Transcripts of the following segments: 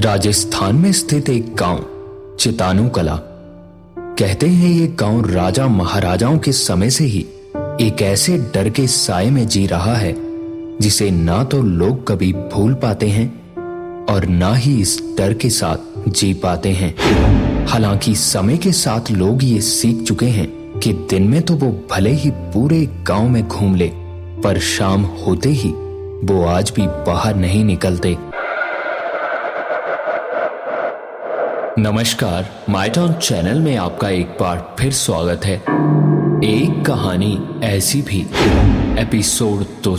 राजस्थान में स्थित एक गाँव, चितानु कला। कहते हैं ये गाँव राजा महाराजाओं के समय से ही एक ऐसे डर के साय में जी रहा है, जिसे ना तो लोग कभी भूल पाते हैं और ना ही इस डर के साथ जी पाते हैं। हालाँकि समय के साथ लोग ये सीख चुके हैं कि दिन में तो वो भले ही पूरे गाँव में घूम ले, पर शाम होते ही वो आज भी बाहर नहीं निकलते। नमस्कार, माइटॉन चैनल में आपका एक बार फिर स्वागत है। एक कहानी ऐसी भी, एपिसोड दो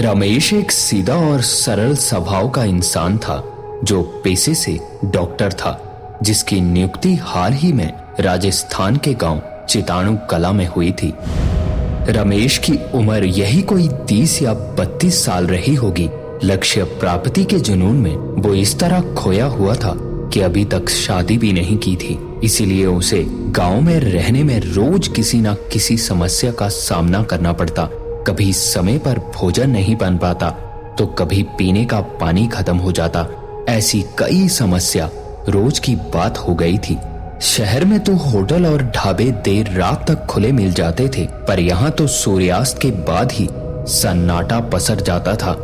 रमेश एक सीधा और सरल स्वभाव का इंसान था, जो पेशे से डॉक्टर था, जिसकी नियुक्ति हाल ही में राजस्थान के गाँव चिताणु कला में हुई थी। रमेश की उम्र यही कोई तीस या बत्तीस साल रही होगी। लक्ष्य प्राप्ति के जुनून में वो इस तरह खोया हुआ था कि अभी तक शादी भी नहीं की थी। इसीलिए उसे गाँव में रहने में रोज किसी न किसी समस्या का सामना करना पड़ता। कभी समय पर भोजन नहीं बन पाता तो कभी पीने का पानी खत्म हो जाता। ऐसी कई समस्या रोज की बात हो गई थी। शहर में तो होटल और ढाबे देर रात तक खुले मिल जाते थे, पर यहाँ तो सूर्यास्त के बाद ही सन्नाटा पसर जाता था।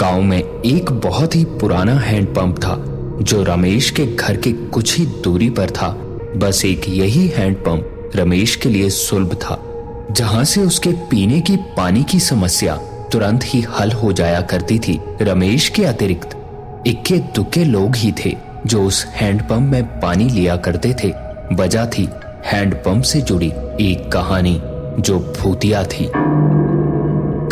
गाँव में एक बहुत ही पुराना हैंडपंप था, जो रमेश के घर के कुछ ही दूरी पर था। बस एक यही हैंडपंप रमेश के लिए सुलभ था, जहाँ से उसके पीने की पानी की समस्या तुरंत ही हल हो जाया करती थी, रमेश के अतिरिक्त। इक्के दुक्के लोग ही थे। जो उस हैंडपंप में पानी लिया करते थे, वजह थी हैंडपंप से जुड़ी एक कहानी जो भूतिया थी।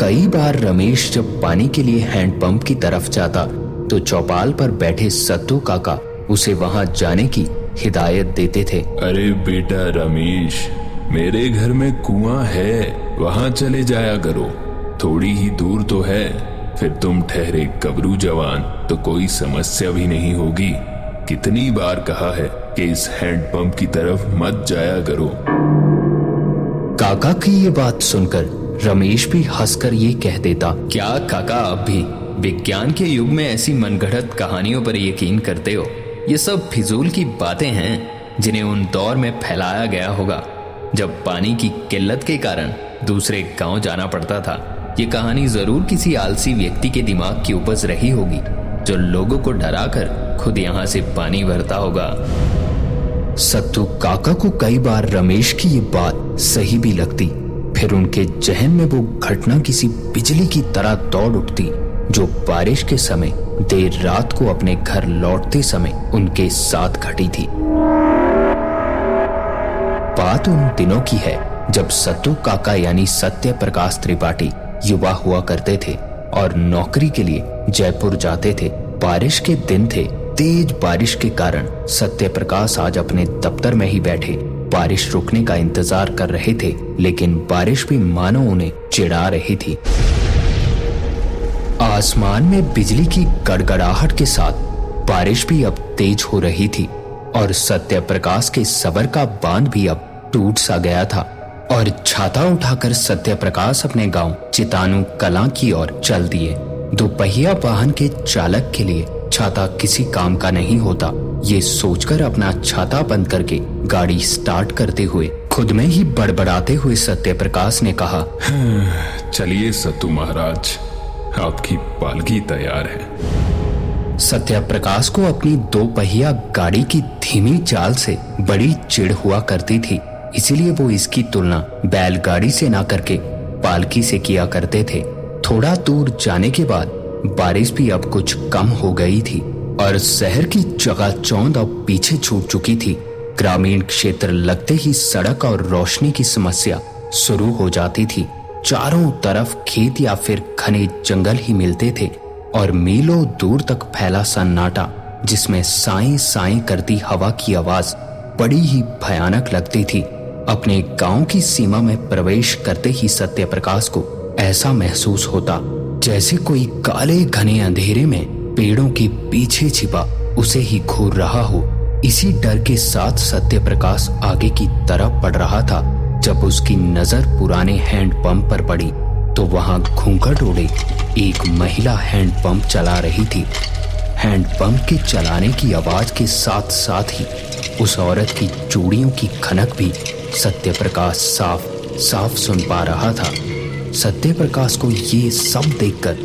कई बार रमेश जब पानी के लिए हैंडपंप की तरफ़ जाता तो चौपाल पर बैठे सत्तू काका उसे वहाँ जाने की हिदायत देते थे। अरे बेटा रमेश, मेरे घर में कुआँ है, वहाँ चले जाया करो। थोड़ी ही दूर तो है, फिर तुम ठहरे कबरू जवान तो कोई समस्या भी नहीं होगी। कितनी बार कहा है कि इस हैंडपंप की तरफ़ मत जाया करो। काका की ये बात सुनकर रमेश भी हंसकर ये कह देता क्या काका आप भी विज्ञान के युग में ऐसी मनगढ़ंत कहानियों पर यकीन करते हो? ये सब फिजूल की बातें हैं जिन्हें उन दौर में फैलाया गया होगा जब पानी की किल्लत के कारण दूसरे गाँव जाना पड़ता था। ये कहानी ज़रूर किसी आलसी व्यक्ति के दिमाग की उपज रही होगी जो लोगों को डराकर खुद यहाँ से पानी भरता होगा। सत्तू काका को कई बार रमेश की ये बात सही भी लगती। फिर उनके जहन में वो घटना किसी बिजली की तरह दौड़ उठती, जो बारिश के समय, देर रात को अपने घर लौटते समय उनके साथ घटी थी। बात उन दिनों की है, जब सत्तू काका यानी सत्य प्रकाश त्रिपाठी युवा हुआ करते थे और नौकरी के लिए जयपुर जाते थे। बारिश के दिन थे तेज बारिश के कारण सत्य प्रकाश आज अपने दफ्तर में ही बैठे। बारिश रुकने का इंतज़ार कर रहे थे, लेकिन बारिश भी मानो उन्हें चिढ़ा रही थी। आसमान में बिजली की गड़गड़ाहट के साथ बारिश भी अब तेज हो रही थी, और सत्य प्रकाश के सबर का बाँध भी अब टूट सा गया था, और छाता उठाकर सत्य प्रकाश अपने गाँव चितानु कला की ओर चल दिए। दोपहिया वाहन के चालक के लिए छाता किसी काम का नहीं होता। ये सोचकर अपना छाता बंद करके गाड़ी स्टार्ट करते हुए खुद में ही बड़बड़ाते हुए सत्य प्रकाश ने कहा चलिए सत्तू महाराज आपकी पालकी तैयार है। सत्य प्रकाश को अपनी दो पहिया गाड़ी की धीमी चाल से बड़ी चिड़ हुआ करती थी। इसीलिए वो इसकी तुलना बैलगाड़ी से ना करके पालकी से किया करते थे। थोड़ा दूर जाने के बाद बारिश भी अब कुछ कम हो गई थी और शहर की जगह चौंद अब पीछे छूट चुकी थी। ग्रामीण क्षेत्र लगते ही सड़क और रोशनी की समस्या शुरू हो जाती थी। चारों तरफ़ खेत या फिर घने जंगल ही मिलते थे और मीलों दूर तक फैला सन्नाटा जिसमें साई साई करती हवा की आवाज़ बड़ी ही भयानक लगती थी। अपने गाँव की सीमा में प्रवेश करते ही सत्य प्रकाश को ऐसा महसूस होता जैसे कोई काले घने अंधेरे में पेड़ों के पीछे छिपा उसे ही घूर रहा हो, इसी डर के साथ सत्य प्रकाश आगे की तरफ़ बढ़ रहा था। जब उसकी नज़र पुराने हैंड पंप पर पड़ी तो वहाँ घूंघट ओढ़े एक महिला हैंडपंप चला रही थी। हैंडपंप के चलाने की आवाज़ के साथ साथ ही उस औरत की चूड़ियों की खनक भी सत्यप्रकाश साफ़ साफ़ सुन पा रहा था। सत्यप्रकाश को ये सब देखकर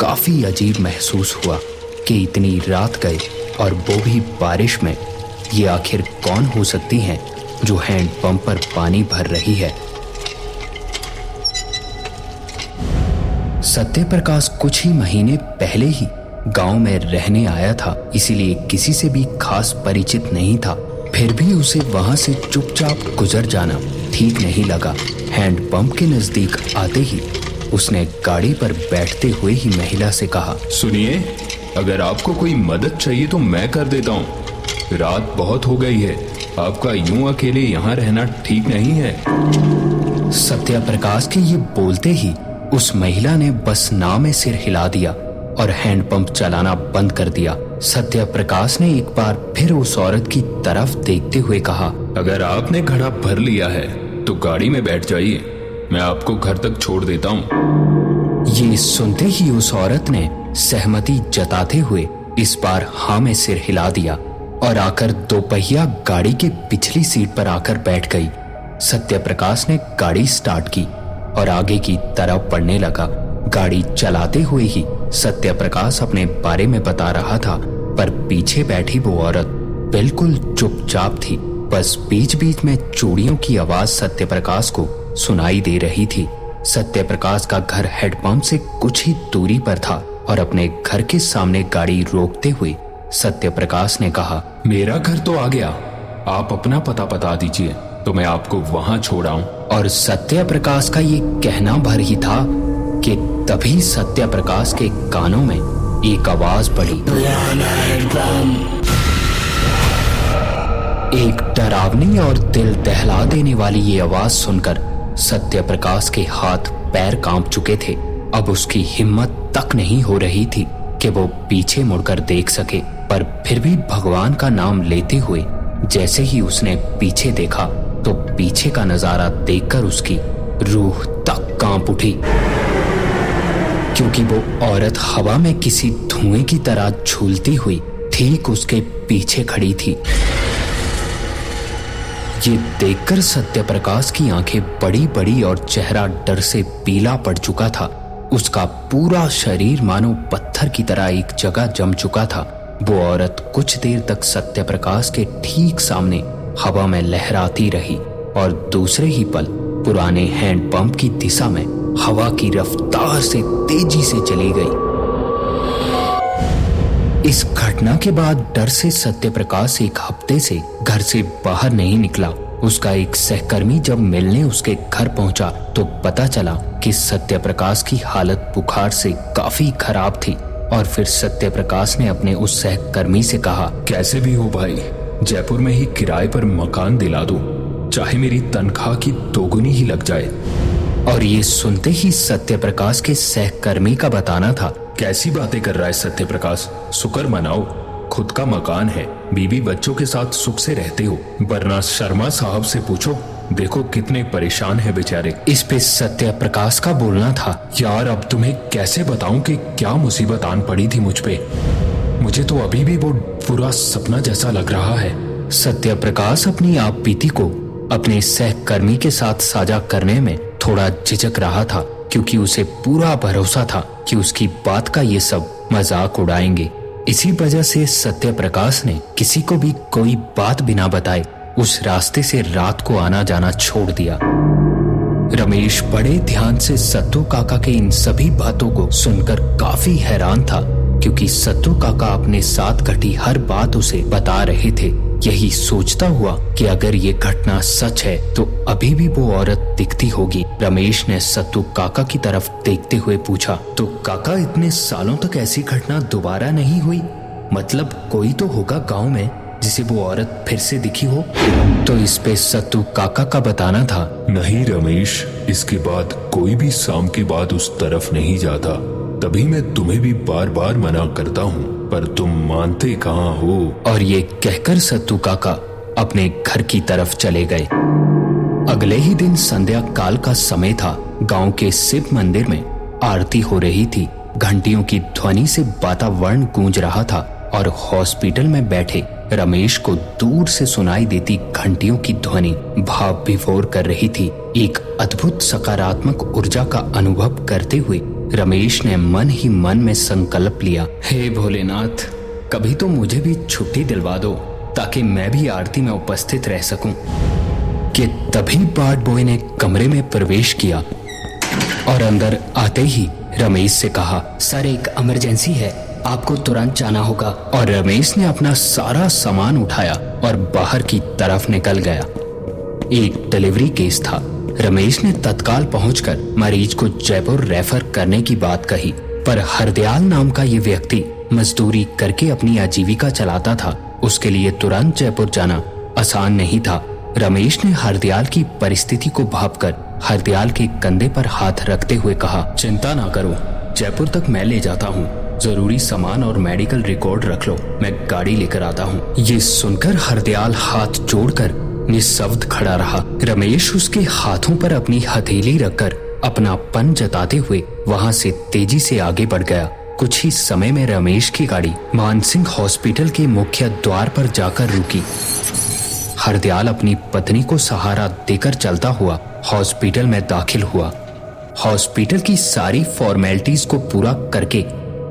काफ़ी अजीब महसूस हुआ कि इतनी रात गए और वो भी बारिश में। ये आखिर कौन हो सकती हैं जो हैंडपंप पर पानी भर रही है? सत्य प्रकाश कुछ ही महीने पहले ही गाँव में रहने आया था, इसीलिए किसी से भी खास परिचित नहीं था। फिर भी उसे वहाँ से चुपचाप गुजर जाना ठीक नहीं लगा। हैंडपंप के नज़दीक आते ही उसने गाड़ी पर बैठते हुए ही महिला से कहा सुनिए अगर आपको कोई मदद चाहिए तो मैं कर देता हूँ। रात बहुत हो गई है। आपका यूँ अकेले यहाँ रहना ठीक नहीं है। सत्या प्रकाश के ये बोलते ही उस महिला ने बस नाव में सिर हिला दिया और हैंडपंप चलाना बंद कर दिया। सत्या प्रकाश ने एक बार फिर उस औरत की तरफ़ देखते हुए कहा अगर आपने घड़ा भर लिया है तो गाड़ी में बैठ जाइए। मैं आपको घर तक छोड़ देता हूँ। ये सुनते ही उस औरत ने सहमति जताते हुए इस बार हाँ में सिर हिला दिया और आकर दोपहिया गाड़ी के पिछली सीट पर आकर बैठ गई। सत्य प्रकाश ने गाड़ी स्टार्ट की और आगे की तरफ़ बढ़ने लगा। गाड़ी चलाते हुए ही सत्य प्रकाश अपने बारे में बता रहा था, पर पीछे बैठी वो औरत बिल्कुल चुपचाप थी। बस बीच बीच में चूड़ियों की आवाज़ सत्य प्रकाश को सुनाई दे रही थी। सत्य प्रकाश का घर हेडपंप से कुछ ही दूरी पर था और अपने घर के सामने गाड़ी रोकते हुए सत्य प्रकाश ने कहा, मेरा घर तो आ गया। आप अपना पता बता दीजिए तो मैं आपको वहाँ छोड़ाऊं और सत्य प्रकाश का ये कहना भर ही था कि तभी सत्य प्रकाश के कानों में एक आवाज़ पड़ी। एक डरावनी और दिल दहला देने वाली ये आवाज़ सुनकर सत्य प्रकाश के हाथ पैर काँप चुके थे। अब उसकी हिम्मत तक नहीं हो रही थी कि वो पीछे मुड़कर देख सके, पर फिर भी भगवान का नाम लेते हुए जैसे ही उसने पीछे देखा तो पीछे का नज़ारा देखकर उसकी रूह तक काँप उठी। क्योंकि वो औरत हवा में किसी धुएँ की तरह झूलती हुई ठीक उसके पीछे खड़ी थी। ये देखकर सत्यप्रकाश की आँखें बड़ी बड़ी और चेहरा डर से पीला पड़ चुका था। उसका पूरा शरीर मानो पत्थर की तरह एक जगह जम चुका था। वो औरत कुछ देर तक सत्यप्रकाश के ठीक सामने हवा में लहराती रही और दूसरे ही पल पुराने हैंडपंप की दिशा में हवा की रफ्तार से तेज़ी से चली गई। इस घटना के बाद डर से सत्यप्रकाश एक हफ़्ते से घर से बाहर नहीं निकला। उसका एक सहकर्मी जब मिलने उसके घर पहुँचा तो पता चला कि सत्यप्रकाश की हालत बुखार से काफ़ी खराब थी। और फिर सत्यप्रकाश ने अपने उस सहकर्मी से कहा, कैसे भी हो भाई, जयपुर में ही किराए पर मकान दिला दो। चाहे मेरी तनख्वाह की दोगुनी ही लग जाए। और ये सुनते ही सत्यप्रकाश के सहकर्मी का बताना था, कैसी बातें कर रहा है सत्य प्रकाश शुक्र मनाओ। खुद का मकान है। बीबी बच्चों के साथ सुख से रहते हो। वरना शर्मा साहब से पूछो। देखो कितने परेशान है बेचारे। इस पे सत्य प्रकाश का बोलना था, यार, अब तुम्हें कैसे बताऊँ कि क्या मुसीबत आन पड़ी थी मुझ पे? मुझे तो अभी भी वो पूरा सपना जैसा लग रहा है। सत्य प्रकाश अपनी आप बीती को अपने सहकर्मी के साथ साझा करने में थोड़ा झिझक रहा था, क्योंकि उसे पूरा भरोसा था कि उसकी बात का ये सब मज़ाक उड़ाएँगे। इसी वजह से सत्य प्रकाश ने किसी को भी कोई बात बिना बताए उस रास्ते से रात को आना जाना छोड़ दिया। रमेश बड़े ध्यान से सत्तू काका के इन सभी बातों को सुनकर काफ़ी हैरान था, क्योंकि सत्तू काका अपने साथ घटी हर बात उसे बता रहे थे। यही सोचता हुआ कि अगर ये घटना सच है तो अभी भी वो औरत दिखती होगी। रमेश ने सत्तू काका की तरफ़ देखते हुए पूछा तो काका, इतने सालों तक ऐसी घटना दोबारा नहीं हुई? मतलब कोई तो होगा गाँव में, जिसे वो औरत फिर से दिखी हो? तो इस पे सत्तू काका का बताना था। नहीं रमेश, इसके बाद कोई भी शाम के बाद उस तरफ़ नहीं जाता। तभी मैं तुम्हें भी बार बार मना करता हूँ। पर तुम मानते कहाँ हो? और ये कहकर सत्तू काका अपने घर की तरफ़ चले गए। अगले ही दिन संध्या काल का समय था। गाँव के शिव मंदिर में आरती हो रही थी। घंटियों की ध्वनि से वातावरण गूंज रहा था और हॉस्पिटल में बैठे रमेश को दूर से सुनाई देती घंटियों की ध्वनि। भाव विभोर कर रही थी। एक अद्भुत सकारात्मक ऊर्जा का अनुभव करते हुए रमेश ने मन ही मन में संकल्प लिया, हे भोलेनाथ, कभी तो मुझे भी छुट्टी दिलवा दो, ताकि मैं भी आरती में उपस्थित रह सकूँ। कि तभी बार्ड बॉय ने कमरे में प्रवेश किया और अंदर आते ही रमेश से कहा, सर, एक इमरजेंसी है, आपको तुरंत जाना होगा। और रमेश ने अपना सारा सामान उठाया और बाहर की तरफ़ निकल गया। एक डिलीवरी केस था। रमेश ने तत्काल पहुंचकर मरीज़ को जयपुर रेफर करने की बात कही, पर हरदयाल नाम का ये व्यक्ति मजदूरी करके अपनी आजीविका चलाता था। उसके लिए तुरंत जयपुर जाना आसान नहीं था। रमेश ने हरदयाल की परिस्थिति को भापकर हरदयाल के कंधे पर हाथ रखते हुए कहा, चिंता ना करो, जयपुर तक मैं ले जाता हूँ। ज़रूरी सामान और मेडिकल रिकॉर्ड रख लो, मैं गाड़ी लेकर आता हूँ। ये सुनकर हरदयाल हाथ जोड़कर निशब्द खड़ा रहा। रमेश उसके हाथों पर अपनी हथेली रखकर अपना पन जताते हुए वहाँ से तेज़ी से आगे बढ़ गया। कुछ ही समय में रमेश की गाड़ी मानसिंह हॉस्पिटल के मुख्य द्वार पर जाकर रुकी। हरदयाल अपनी पत्नी को सहारा देकर चलता हुआ हॉस्पिटल में दाखिल हुआ। हॉस्पिटल की सारी फॉर्मेलिटीज को पूरा करके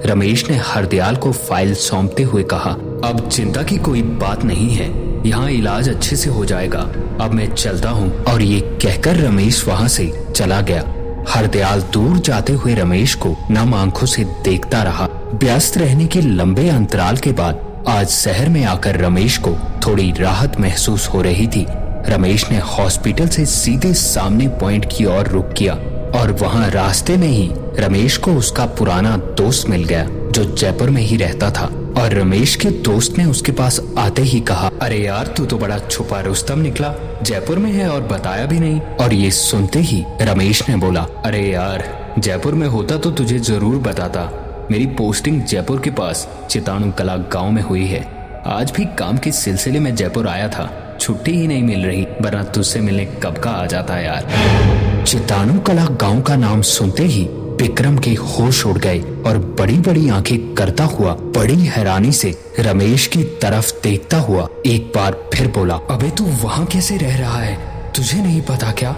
रमेश ने हरदयाल को फ़ाइल सौंपते हुए कहा, अब चिंता की कोई बात नहीं है। यहाँ इलाज अच्छे से हो जाएगा। अब मैं चलता हूँ और ये कहकर रमेश वहाँ से चला गया। हरदयाल दूर जाते हुए रमेश को नम आँखों से देखता रहा। व्यस्त रहने के लंबे अंतराल के बाद आज शहर में आकर रमेश को थोड़ी राहत महसूस हो रही थी। रमेश ने हॉस्पिटल से सीधे सामने पॉइंट की ओर रुक किया और वहाँ रास्ते में ही रमेश को उसका पुराना दोस्त मिल गया, जो जयपुर में ही रहता था। और रमेश के दोस्त ने उसके पास आते ही कहा, अरे यार, तू तो बड़ा छुपा रुस्तम निकला। जयपुर में है और बताया भी नहीं। और ये सुनते ही रमेश ने बोला, अरे यार, जयपुर में होता तो तुझे ज़रूर बताता। मेरी पोस्टिंग जयपुर के पास चिताणु कला गाँव में हुई है। आज भी काम के सिलसिले में जयपुर आया था। छुट्टी ही नहीं मिल रही, वरना तुझसे मिलने कब का आ जाता यार? चिताणु कला गाँव का नाम सुनते ही विक्रम के होश उड़ गए और बड़ी बड़ी आँखें करता हुआ, बड़ी हैरानी से रमेश की तरफ़ देखता हुआ एक बार फिर बोला, अबे तू वहाँ कैसे रह रहा है? तुझे नहीं पता क्या?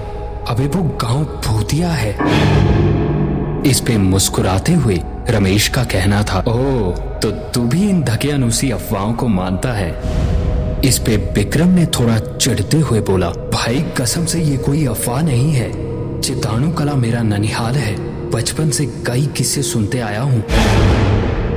अबे वो गाँव भूतिया है। इस पे मुस्कुराते हुए रमेश का कहना था ओ तो तू भी इन धके अनुसी अफवाहों को मानता है? इस पे विक्रम ने थोड़ा चिढ़ते हुए बोला, भाई, कसम से ये कोई अफवाह नहीं है। चिताणु कला मेरा ननिहाल है। बचपन से कई किस्से सुनते आया हूँ।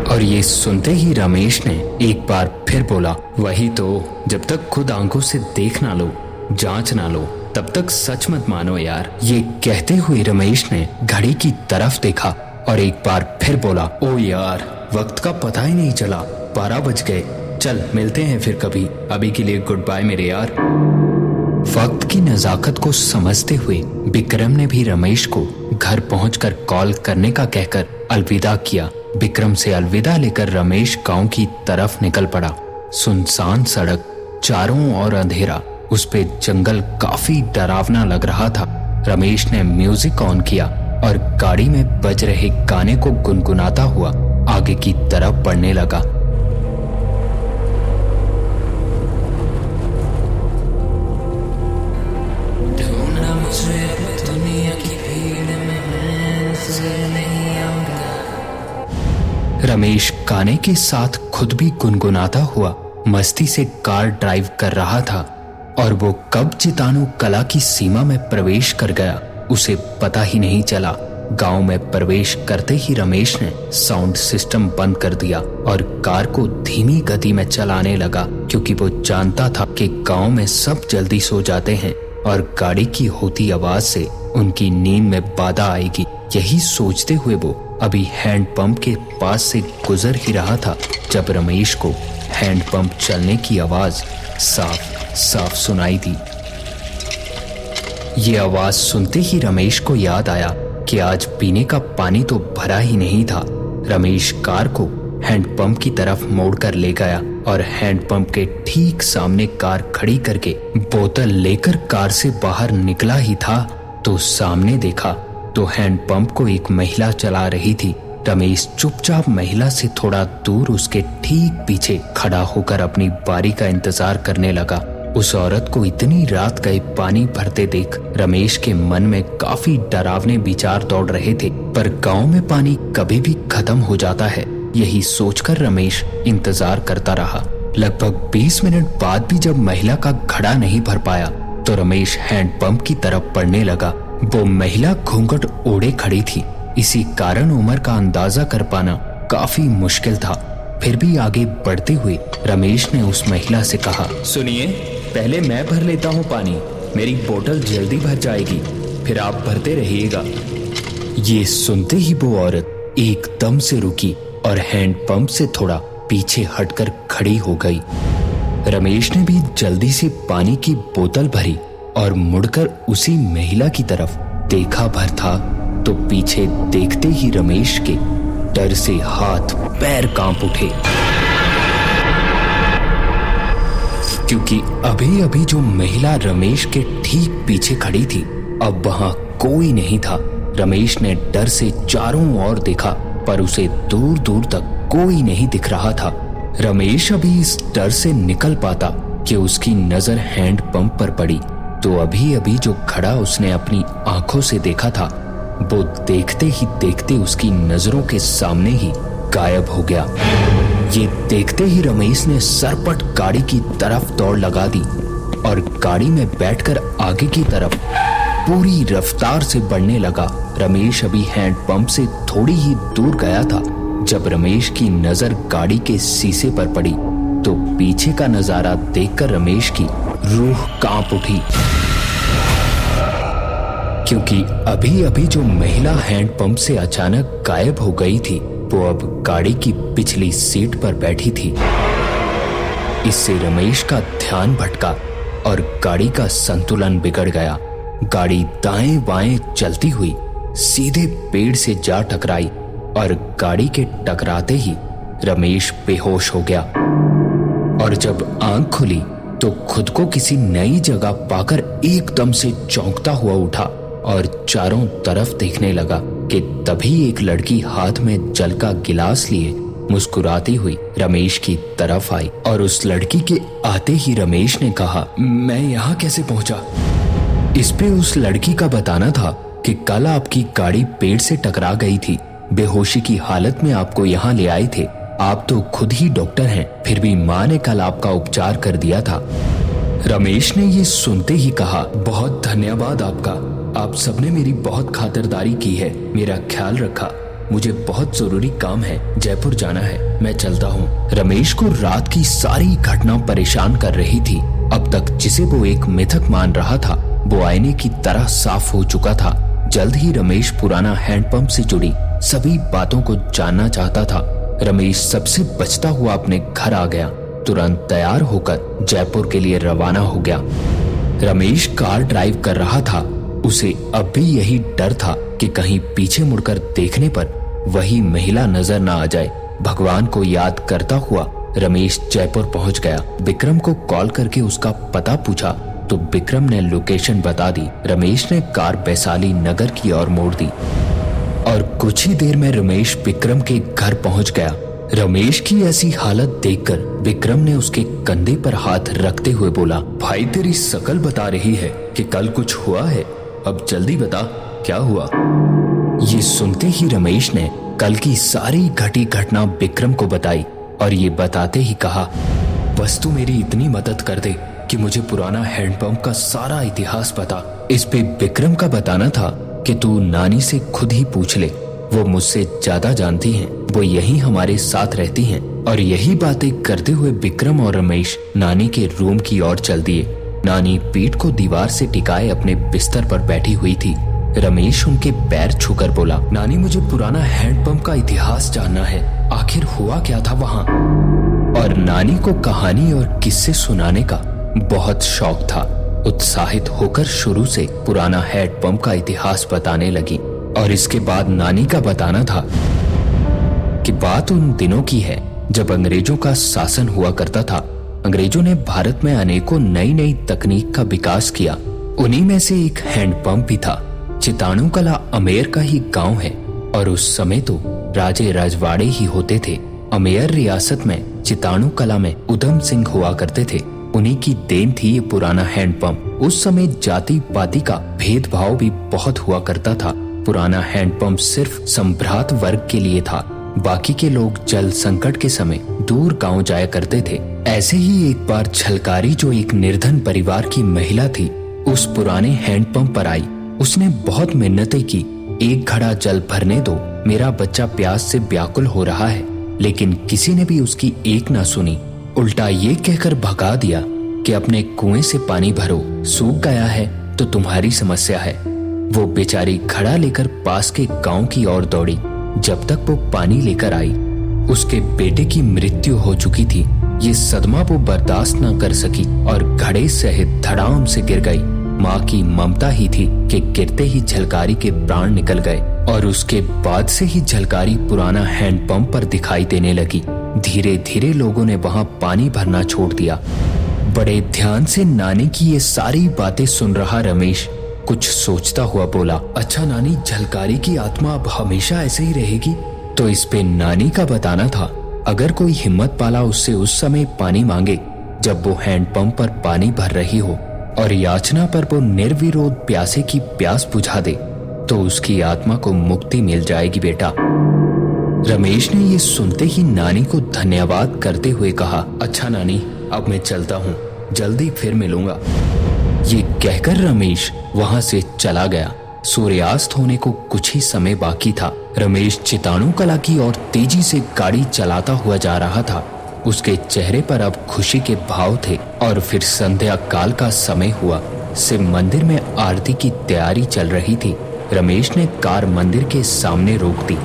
और ये सुनते ही रमेश ने एक बार फिर बोला, वही तो जब तक खुद आँखों से देख ना लो, जाँच ना लो, तब तक सच मत मानो यार। ये कहते हुए रमेश ने घड़ी की तरफ़ देखा और एक बार फिर बोला, ओ यार, वक्त का पता ही नहीं चला, बारह बज गए। चल, मिलते हैं फिर कभी। अभी के लिए गुड बाय मेरे यार। वक्त की नजाकत को समझते हुए विक्रम ने भी रमेश को घर पहुंचकर कॉल करने का कहकर अलविदा किया। विक्रम से अलविदा लेकर रमेश गाँव की तरफ़ निकल पड़ा। सुनसान सड़क, चारों ओर अंधेरा, उस पे जंगल काफ़ी डरावना लग रहा था। रमेश ने म्यूज़िक ऑन किया और गाड़ी में बज रहे गाने को गुनगुनाता हुआ आगे की तरफ़ बढ़ने लगा। रमेश गाने के साथ खुद भी गुनगुनाता हुआ मस्ती से कार ड्राइव कर रहा था और वो कब चितानु कला की सीमा में प्रवेश कर गया, उसे पता ही नहीं चला। गाँव में प्रवेश करते ही रमेश ने साउंड सिस्टम बंद कर दिया और कार को धीमी गति में चलाने लगा, क्योंकि वो जानता था कि गाँव में सब जल्दी सो जाते हैं और गाड़ी की होती आवाज़ से उनकी नींद में बाधा आएगी। यही सोचते हुए वो अभी हैंडपंप के पास से गुजर ही रहा था, जब रमेश को हैंडपंप चलने की आवाज़ साफ़ साफ़ सुनाई दी। ये आवाज़ सुनते ही रमेश को याद आया कि आज पीने का पानी तो भरा ही नहीं था। रमेश कार को हैंडपंप की तरफ़ मोड़कर ले गया और हैंडपंप के ठीक सामने कार खड़ी करके बोतल लेकर कार से बाहर निकला ही था तो सामने देखा तो हैंडपंप को एक महिला चला रही थी। रमेश चुपचाप महिला से थोड़ा दूर उसके ठीक पीछे खड़ा होकर अपनी बारी का इंतज़ार करने लगा। उस औरत को इतनी रात गए पानी भरते देख रमेश के मन में काफ़ी डरावने विचार दौड़ रहे थे, पर गाँव में पानी कभी भी खत्म हो जाता है, यही सोचकर रमेश इंतज़ार करता रहा। लगभग 20 मिनट बाद भी जब महिला का घड़ा नहीं भर पाया तो रमेश हैंडपंप की तरफ़ पड़ने लगा। वो महिला घूंघट ओढ़े खड़ी थी। इसी कारण उम्र का अंदाज़ा कर पाना काफ़ी मुश्किल था। फिर भी आगे बढ़ते हुए रमेश ने उस महिला से कहा, सुनिए, पहले मैं भर लेता हूँ पानी। मेरी बोतल जल्दी भर जाएगी। फिर आप भरते रहिएगा। ये सुनते ही वो औरत एकदम से रुकी और हैंडपंप से थोड़ा पीछे हटकर खड़ी हो गई। रमेश ने भी जल्दी से पानी की बोतल भरी और मुड़कर उसी महिला की तरफ़ देखा भर था तो पीछे देखते ही रमेश के डर से हाथ पैर काँप उठे। क्योंकि अभी अभी जो महिला रमेश के ठीक पीछे खड़ी थी, अब वहाँ कोई नहीं था। रमेश ने डर से चारों ओर देखा, पर उसे दूर दूर तक कोई नहीं दिख रहा था। रमेश अभी इस डर से निकल पाता कि उसकी नज़र हैंड पंप पर पड़ी। तो अभी अभी जो खड़ा उसने अपनी आँखों से देखा था, वो देखते ही देखते उसकी नज़रों के सामने ही गायब हो गया। ये देखते ही रमेश ने सरपट गाड़ी की तरफ़ दौड़ लगा दी और गाड़ी में बैठकर आगे की तरफ़ पूरी रफ्तार से बढ़ने लगा। रमेश अभी हैंड पंप से थोड़ी ही दूर गया था। जब रमेश की नज़र गाड़ी के शीशे पर पड़ी तो पीछे का नज़ारा देखकर रमेश की रूह काँप उठी। क्योंकि अभी अभी जो महिला हैंडपंप से अचानक गायब हो गई थी, वो अब गाड़ी की पिछली सीट पर बैठी थी। इससे रमेश का ध्यान भटका और गाड़ी का संतुलन बिगड़ गया। गाड़ी दाएँ बाएँ चलती हुई सीधे पेड़ से जा टकराई और गाड़ी के टकराते ही रमेश बेहोश हो गया। और जब आँख खुली तो खुद को किसी नई जगह पाकर एकदम से चौंकता हुआ उठा और चारों तरफ़ देखने लगा कि तभी एक लड़की हाथ में जल का गिलास लिए मुस्कुराती हुई रमेश की तरफ़ आई और उस लड़की के आते ही रमेश ने कहा, मैं यहाँ कैसे पहुँचा? इस पे उस लड़की का बताना था कि कल आपकी गाड़ी पेड़ से टकरा गई थी। बेहोशी की हालत में आपको यहाँ ले आए थे। आप तो खुद ही डॉक्टर हैं, फिर भी माँ ने कल आपका उपचार कर दिया था। रमेश ने ये सुनते ही कहा, बहुत धन्यवाद आपका। आप सबने मेरी बहुत खातरदारी की है, मेरा ख्याल रखा। मुझे बहुत ज़रूरी काम है, जयपुर जाना है, मैं चलता हूँ। रमेश को रात की सारी घटना परेशान कर रही थी। अब तक जिसे वो एक मिथक मान रहा था, वो आईने की तरह साफ़ हो चुका था। जल्द ही रमेश पुराना हैंडपंप से जुड़ी सभी बातों को जानना चाहता था। रमेश सबसे बचता हुआ अपने घर आ गया। तुरंत तैयार होकर जयपुर के लिए रवाना हो गया। रमेश कार ड्राइव कर रहा था। उसे अब भी यही डर था कि कहीं पीछे मुड़कर देखने पर वही महिला नज़र न आ जाए। भगवान को याद करता हुआ रमेश जयपुर पहुँच गया। विक्रम को कॉल करके उसका पता पूछा तो विक्रम ने लोकेशन बता दी। रमेश ने कार वैशाली नगर की ओर मोड़ दी। और कुछ ही देर में रमेश विक्रम के घर पहुँच गया। रमेश की ऐसी हालत देखकर विक्रम ने उसके कंधे पर हाथ रखते हुए बोला, भाई तेरी शकल बता रही है कि कल कुछ हुआ है। अब जल्दी बता, क्या हुआ? ये सुनते ही रमेश ने कल की सारी घटी घटना विक्रम को बताई और ये बताते ही कहा, बस तू मेरी इतनी मदद कर दे कि मुझे पुराना हैंडपंप का सारा इतिहास पता। इस पे विक्रम का बताना था कि तू नानी से खुद ही पूछ ले। वो मुझसे ज़्यादा जानती हैं। वो यही हमारे साथ रहती हैं। और यही बातें करते हुए विक्रम और रमेश नानी के रूम की ओर चल दिए। नानी पीठ को दीवार से टिकाए अपने बिस्तर पर बैठी हुई थी। रमेश उनके पैर छूकर बोला, नानी, मुझे पुराना हैंडपंप का इतिहास जानना है। आखिर हुआ क्या था वहाँ? और नानी को कहानी और किस्से सुनाने का बहुत शौक था। उत्साहित होकर शुरू से पुराना हैंडपंप का इतिहास बताने लगी और इसके बाद नानी का बताना था कि बात उन दिनों की है जब अंग्रेज़ों का शासन हुआ करता था। अंग्रेज़ों ने भारत में अनेकों नई नई तकनीक का विकास किया। उन्हीं में से एक हैंडपंप भी था। चिताणु कला अमेर का ही गाँव है और उस समय तो राजे राजवाड़े ही होते थे। अमेर रियासत में चिताणु कला में उधम सिंह हुआ करते थे। उन्हीं की देन थी ये पुराना हैंडपंप। उस समय जाति पाति का भेदभाव भी बहुत हुआ करता था। पुराना हैंडपंप सिर्फ़ संभ्रात वर्ग के लिए था। बाकी के लोग जल संकट के समय दूर गाँव जाया करते थे। ऐसे ही एक बार छलकारी जो एक निर्धन परिवार की महिला थी, उस पुराने हैंडपंप पर आई। उसने बहुत मिन्नतें की। एक घड़ा जल भरने दो, मेरा बच्चा प्यास से व्याकुल हो रहा है। लेकिन किसी ने भी उसकी एक ना सुनी। उल्टा ये कहकर भगा दिया कि अपने कुएँ से पानी भरो, सूख गया है तो तुम्हारी समस्या है। वो बेचारी घड़ा लेकर पास के गाँव की ओर दौड़ी। जब तक वो पानी लेकर आई, उसके बेटे की मृत्यु हो चुकी थी। ये सदमा वो बर्दाश्त न कर सकी और घड़े सहित धड़ाम से गिर गई। माँ की ममता ही थी कि गिरते ही झलकारी के प्राण निकल गए और उसके बाद से ही झलकारी पुराना हैंडपंप पर दिखाई देने लगी। धीरे धीरे लोगों ने वहाँ पानी भरना छोड़ दिया। बड़े ध्यान से नानी की ये सारी बातें सुन रहा रमेश कुछ सोचता हुआ बोला अच्छा नानी झलकारी की आत्मा अब हमेशा ऐसे ही रहेगी? तो इस पे नानी का बताना था, अगर कोई हिम्मत पाला उससे उस समय पानी मांगे, जब वो हैंडपंप पर पानी भर रही हो और याचना पर वो निर्विरोध प्यासे की प्यास बुझा दे तो उसकी आत्मा को मुक्ति मिल जाएगी बेटा। रमेश ने ये सुनते ही नानी को धन्यवाद करते हुए कहा अच्छा नानी, अब मैं चलता हूँ। जल्दी फिर मिलूँगा। ये कहकर रमेश वहाँ से चला गया। सूर्यास्त होने को कुछ ही समय बाकी था। रमेश चिताणु कला की ओर तेज़ी से गाड़ी चलाता हुआ जा रहा था। उसके चेहरे पर अब खुशी के भाव थे और फिर संध्या काल का समय हुआ। शिव मंदिर में आरती की तैयारी चल रही थी। रमेश ने कार मंदिर के सामने रोक दी।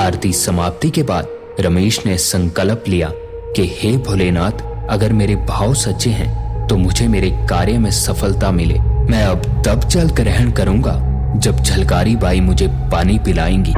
आरती समाप्ति के बाद रमेश ने संकल्प लिया कि, हे भोलेनाथ, अगर मेरे भाव सच्चे हैं तो मुझे मेरे कार्य में सफलता मिले। मैं अब तब जल ग्रहण करूँगा, जब झलकारी बाई मुझे पानी पिलाएँगी।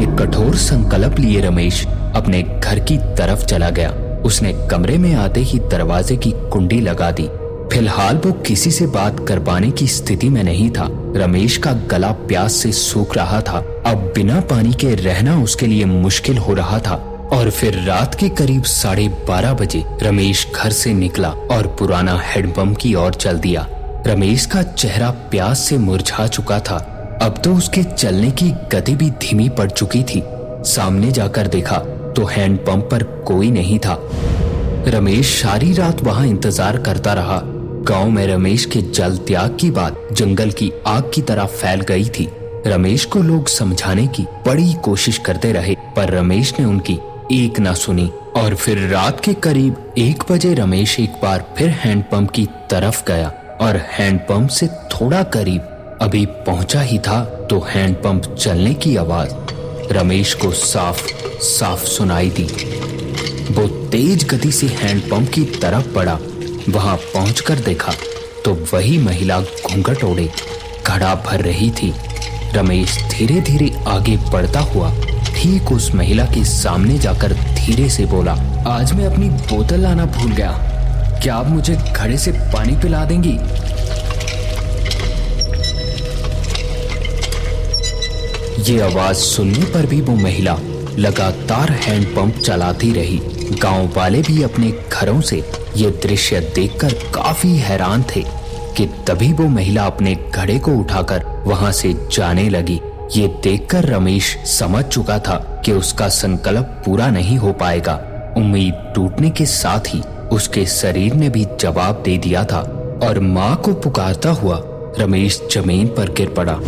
ये कठोर संकल्प लिए रमेश अपने घर की तरफ़ चला गया। उसने कमरे में आते ही दरवाजे की कुंडी लगा दी। फ़िलहाल वो किसी से बात कर पाने की स्थिति में नहीं था। रमेश का गला प्यास से सूख रहा था। अब बिना पानी के रहना उसके लिए मुश्किल हो रहा था। और फिर रात के करीब साढ़े बारह बजे रमेश घर से निकला और पुराना हेडपम्प की ओर चल दिया। रमेश का चेहरा प्यास से मुरझा चुका था। अब तो उसके चलने की गति भी धीमी पड़ चुकी थी। सामने जाकर देखा तो हैंडपंप पर कोई नहीं था। रमेश सारी रात वहाँ इंतज़ार करता रहा। गाँव में रमेश के जल त्याग की बात जंगल की आग की तरह फैल गई थी। रमेश को लोग समझाने की बड़ी कोशिश करते रहे, पर रमेश ने उनकी एक ना सुनी। और फिर रात के करीब एक बजे रमेश एक बार फिर हैंडपंप की तरफ़ गया, और हैंडपंप से थोड़ा करीब अभी पहुँचा ही था तो हैंडपंप चलने की आवाज़ रमेश को साफ़ साफ़ सुनाई दी। वो तेज गति से हैंडपंप की तरफ़ बढ़ा। वहाँ पहुंचकर देखा तो वही महिला घूंघट ओढ़े, घड़ा भर रही थी। रमेश धीरे धीरे आगे बढ़ता हुआ ठीक उस महिला के सामने जाकर धीरे से बोला, आज मैं अपनी बोतल लाना भूल गया। क्या आप मुझे घड़े से पानी पिला देंगी? ये आवाज़ सुनने पर भी वो महिला लगातार हैंडपंप चलाती रही। गाँव वाले भी अपने घरों से ये दृश्य देखकर काफ़ी हैरान थे कि तभी वो महिला अपने घड़े को उठाकर वहाँ से जाने लगी। ये देखकर रमेश समझ चुका था कि उसका संकल्प पूरा नहीं हो पाएगा। उम्मीद टूटने के साथ ही उसके शरीर ने भी जवाब दे दिया था और माँ को पुकारता हुआ रमेश ज़मीन पर गिर पड़ा।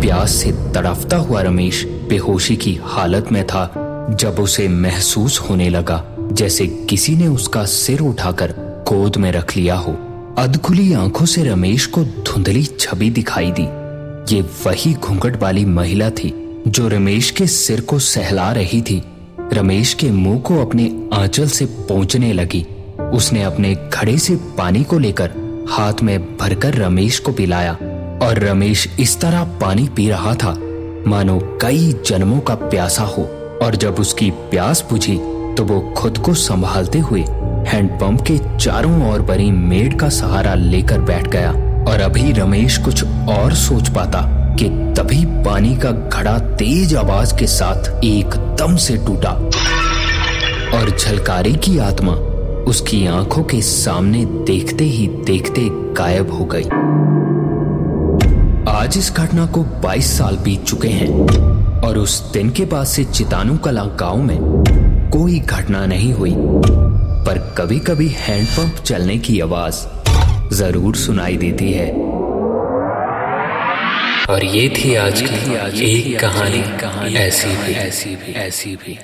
प्यास से तड़फता हुआ रमेश बेहोशी की हालत में था, जब उसे महसूस होने लगा। जैसे किसी ने उसका सिर उठाकर गोद में रख लिया हो। अधखुली आँखों से रमेश को धुंधली छवि दिखाई दी। ये वही घूंघट वाली महिला थी जो रमेश के सिर को सहला रही थी। रमेश के मुँह को अपने आंचल से पहुँचने लगी। उसने अपने घड़े से पानी को लेकर हाथ में भरकर रमेश को पिलाया और रमेश इस तरह पानी पी रहा था। मानो कई जन्मों का प्यासा हो और जब उसकी प्यास बुझी तो वो खुद को संभालते हुए हैंडपंप के चारों ओर बनी मेड का सहारा लेकर बैठ गया और अभी रमेश कुछ और सोच पाता कि तभी पानी का घड़ा तेज आवाज़ के साथ एकदम से टूटा और झलकारी की आत्मा उसकी आँखों के सामने देखते ही देखते गायब हो गई। आज इस घटना को 22 साल बीत चुके हैं और उस दिन के बाद से चितानु कला गाँव में कोई घटना नहीं हुई, पर कभी कभी हैंडपंप चलने की आवाज़ ज़रूर सुनाई देती है। और ये थी आज की एक कहानी ऐसी भी ऐसी भी ऐसी भी।